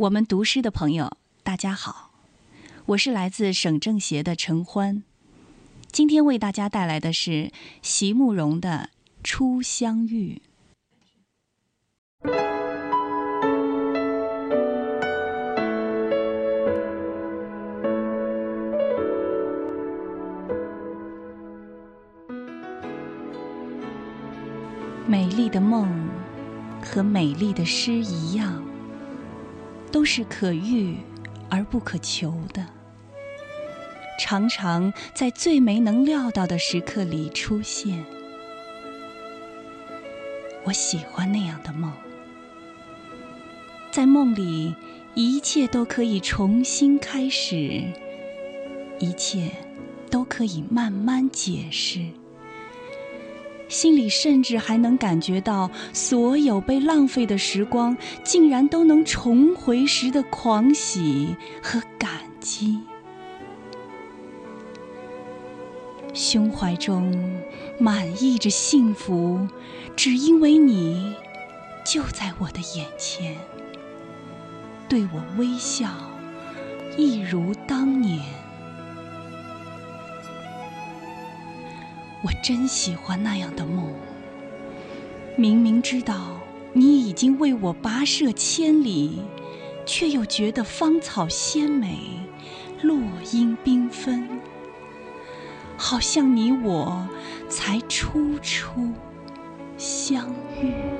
我们读诗的朋友，大家好，我是来自省政协的陈欢，今天为大家带来的是席慕容的《初相遇》。美丽的梦和美丽的诗一样。都是可遇而不可求的，常常在最没能料到的时刻里出现。我喜欢那样的梦，在梦里，一切都可以重新开始，一切都可以慢慢解释。心里甚至还能感觉到，所有被浪费的时光，竟然都能重回时的狂喜和感激。胸怀中满溢着幸福，只因为你就在我的眼前，对我微笑，一如当年。我真喜欢那样的梦。明明知道你已经为我跋涉千里，却又觉得芳草鲜美，落英缤纷，好像你我才初初相遇。